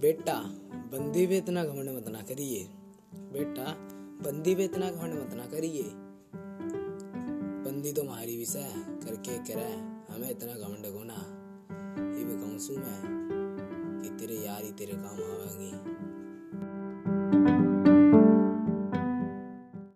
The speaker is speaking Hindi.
बेटा, बंदी पे इतना घमंड मत ना करिए। बेटा, बंदी पे इतना घमंड मत ना करिए। बंदी तो मारी विषय करके करे, हमें इतना घमंड को ना ये भी कहूँ मैं, कि तेरे यार ही तेरे काम आवेंगी।